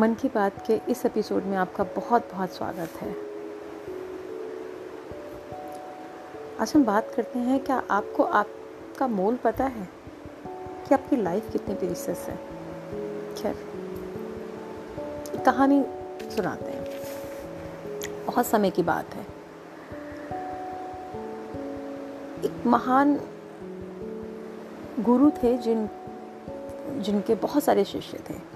मन की बात के इस एपिसोड में आपका बहुत बहुत स्वागत है। आज हम बात करते हैं, क्या आपको आपका मोल पता है कि आपकी लाइफ कितनी प्रीसियस है? खैर, कहानी सुनाते हैं। बहुत समय की बात है। एक महान गुरु थे जिन, जिनके बहुत सारे शिष्य थे।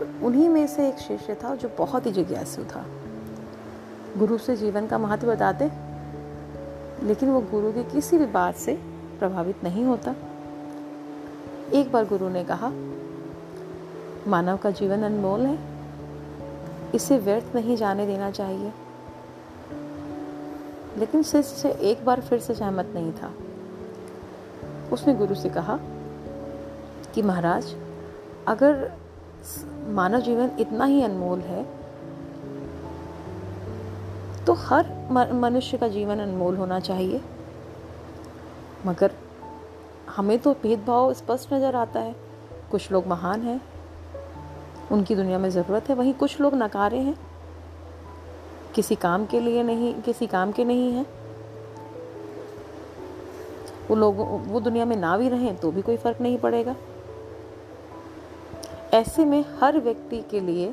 और उन्हीं में से एक शिष्य था जो बहुत ही जिज्ञासु था। गुरु से जीवन का महत्व बताते, लेकिन वो गुरु की किसी भी बात से प्रभावित नहीं होता। एक बार गुरु ने कहा, मानव का जीवन अनमोल है, इसे व्यर्थ नहीं जाने देना चाहिए। लेकिन शिष्य एक बार फिर से सहमत नहीं था। उसने गुरु से कहा कि महाराज, अगर मानव जीवन इतना ही अनमोल है तो हर मनुष्य का जीवन अनमोल होना चाहिए। मगर हमें तो भेदभाव स्पष्ट नज़र आता है। कुछ लोग महान हैं, उनकी दुनिया में ज़रूरत है, वहीं कुछ लोग नकारे हैं। किसी काम के लिए नहीं, किसी काम के नहीं हैं। वो लोग, वो दुनिया में ना भी रहें तो भी कोई फ़र्क नहीं पड़ेगा। ऐसे में हर व्यक्ति के लिए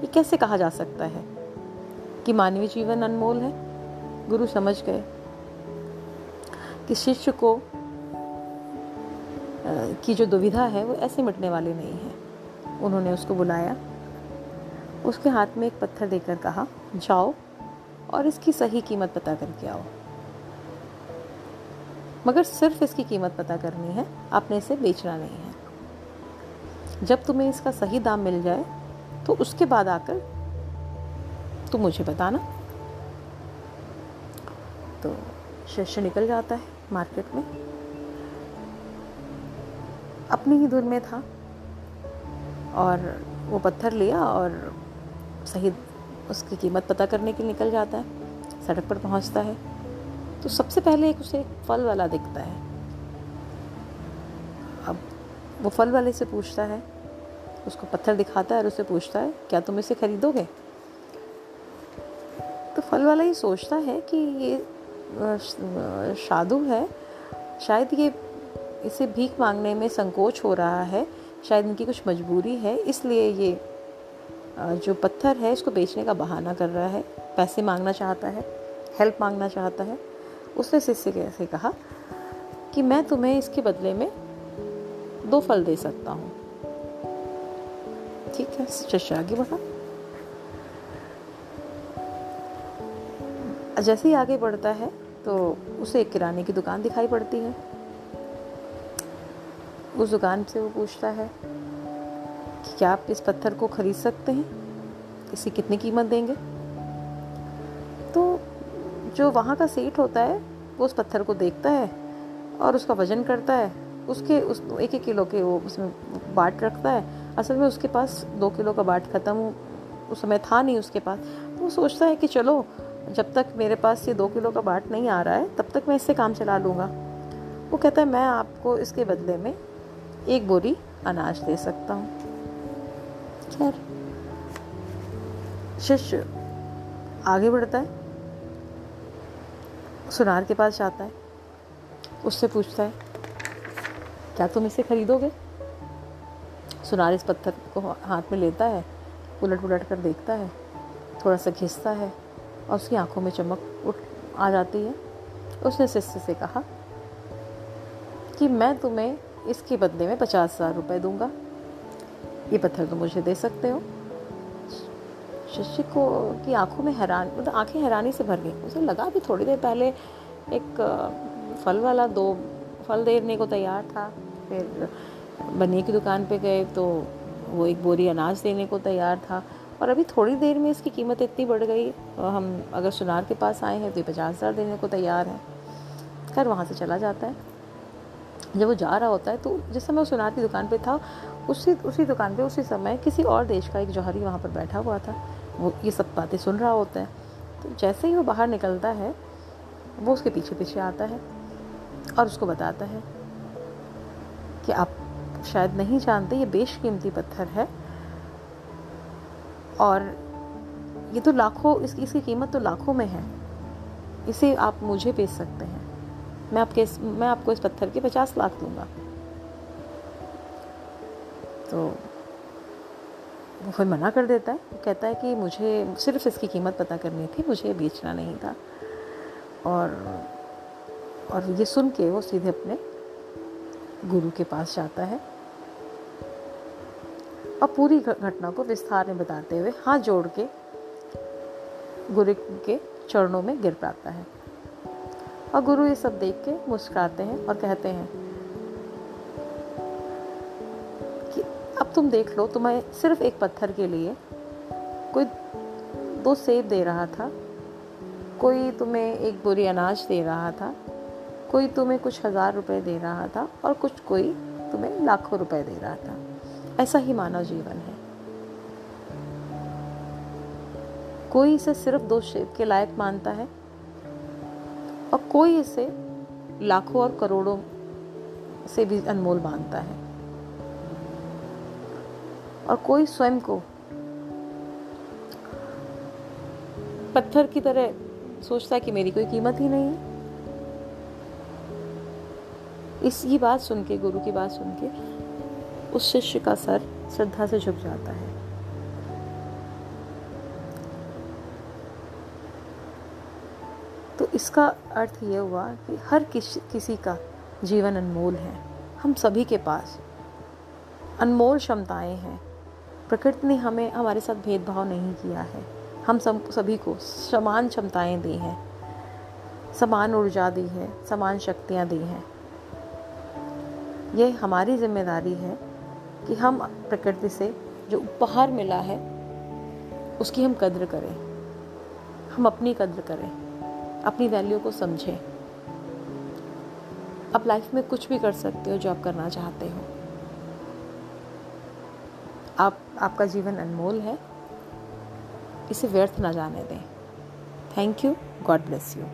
ये कैसे कहा जा सकता है कि मानवीय जीवन अनमोल है? गुरु समझ गए। कि शिष्य को की जो दुविधा है वो ऐसे मिटने वाली नहीं है। उन्होंने उसको बुलाया। उसके हाथ में एक पत्थर देकर कहा, जाओ और इसकी सही कीमत पता करके आओ। मगर सिर्फ़ इसकी कीमत पता करनी है, आपने इसे बेचना नहीं है। जब तुम्हें इसका सही दाम मिल जाए तो उसके बाद आकर तुम मुझे बताना। तो शिष्य निकल जाता है मार्केट में। अपनी ही धुन में था और वो पत्थर लिया और सही उसकी कीमत पता करने के लिए निकल जाता है, सड़क पर पहुँचता है। तो सबसे पहले एक उसे एक फल वाला दिखता है। वो फल वाले से पूछता है, उसको पत्थर दिखाता है और उससे पूछता है, क्या तुम इसे खरीदोगे? तो फल वाला ये सोचता है कि ये साधु है, शायद ये इसे भीख मांगने में संकोच हो रहा है, शायद इनकी कुछ मजबूरी है, इसलिए ये जो पत्थर है इसको बेचने का बहाना कर रहा है, पैसे मांगना चाहता है, हेल्प मांगना चाहता है। उसने शिष्य कैसे कहा कि मैं तुम्हें इसके बदले में दो फल दे सकता हूँ। ठीक है शिष्य आगे बढ़ा। जैसे ही आगे बढ़ता है तो उसे एक किराने की दुकान दिखाई पड़ती है। उस दुकान से वो पूछता है कि क्या आप इस पत्थर को खरीद सकते हैं? इसकी कितनी कीमत देंगे? तो जो वहाँ का सेठ होता है, वो उस पत्थर को देखता है और उसका वज़न करता है। उसके उस एक एक किलो के वो उसमें बाट रखता है। असल में उसके पास दो किलो का बाट ख़त्म उस समय था नहीं उसके पास। वो सोचता है कि चलो, जब तक मेरे पास ये दो किलो का बाट नहीं आ रहा है, तब तक मैं इससे काम चला लूँगा। वो कहता है, मैं आपको इसके बदले में एक बोरी अनाज दे सकता हूँ। खैर, शिष्य आगे बढ़ता है, सुनार के पास जाता है, उससे पूछता है क्या तुम इसे खरीदोगे? सुनार इस पत्थर को हाथ में लेता है उलट उलट कर देखता है थोड़ा सा घिसता है और उसकी आँखों में चमक उठ आ जाती है। उसने शिष्य से कहा कि मैं तुम्हें इसके बदले में पचास हज़ार रुपये दूँगा। ये पत्थर तो मुझे दे सकते हो। शिष्य को की आँखों में हैरान मतलब आँखें हैरानी से भर गई। उसे लगा भी थोड़ी देर पहले एक फल वाला दो फल देने को तैयार था। फिर बनिए की दुकान पे गए तो वो एक बोरी अनाज देने को तैयार था। और अभी थोड़ी देर में इसकी कीमत इतनी बढ़ गई। हम अगर सुनार के पास आए हैं तो ये पचास हज़ार देने को तैयार है। खैर, वहाँ से चला जाता है। जब वो जा रहा होता है तो जिस समय वो सुनार की दुकान पे था, उसी उसी दुकान पे, उसी समय किसी और देश का एक जौहरी वहाँ पर बैठा हुआ था। वो ये सब बातें सुन रहा होता है। तो जैसे ही वो बाहर निकलता है, वो उसके पीछे पीछे आता है। और उसको बताता है कि आप शायद नहीं जानते, ये बेशकीमती पत्थर है और ये तो लाखों इसकी इसकी कीमत तो लाखों में है। इसे आप मुझे बेच सकते हैं। मैं आपके इस, मैं आपको इस पत्थर के पचास लाख दूँगा। तो वो फिर मना कर देता है। वो कहता है कि मुझे, सिर्फ़ इसकी कीमत पता करनी थी, मुझे बेचना नहीं था। और और ये सुन के वो सीधे अपने गुरु के पास जाता है। और पूरी घटना को विस्तार में बताते हुए हाथ जोड़ के गुरु के चरणों में गिर पाता है। और गुरु ये सब देख के मुस्कुराते हैं और कहते हैं कि अब तुम देख लो, तुम्हें सिर्फ़ एक पत्थर के लिए कोई दो सेब दे रहा था, कोई तुम्हें एक बुरी अनाज दे रहा था कोई तुम्हें कुछ हज़ार रुपए दे रहा था और कुछ कोई तुम्हें लाखों रुपए दे रहा था। ऐसा ही मानव जीवन है। कोई इसे सिर्फ़ दो शेप के लायक मानता है और कोई इसे लाखों और करोड़ों से भी अनमोल मानता है। और कोई स्वयं को पत्थर की तरह सोचता है कि मेरी कोई कीमत ही नहीं है। इसकी बात सुन के गुरु की बात सुन के उस शिष्य का सर श्रद्धा से झुक जाता है। तो इसका अर्थ ये हुआ कि हर किस, किसी का जीवन अनमोल है। हम सभी के पास अनमोल क्षमताएँ हैं। प्रकृति ने हमें हमारे साथ भेदभाव नहीं किया है। हम सब सभी को समान क्षमताएँ दी हैं समान ऊर्जा दी है समान शक्तियाँ दी हैं। ये हमारी ज़िम्मेदारी है कि हम प्रकृति से जो उपहार मिला है, उसकी हम कद्र करें। हम अपनी कद्र करें, अपनी वैल्यू को समझें। आप लाइफ में कुछ भी कर सकते हो जो आप करना चाहते हो। आप, आपका जीवन अनमोल है। इसे व्यर्थ ना जाने दें। Thank you God bless you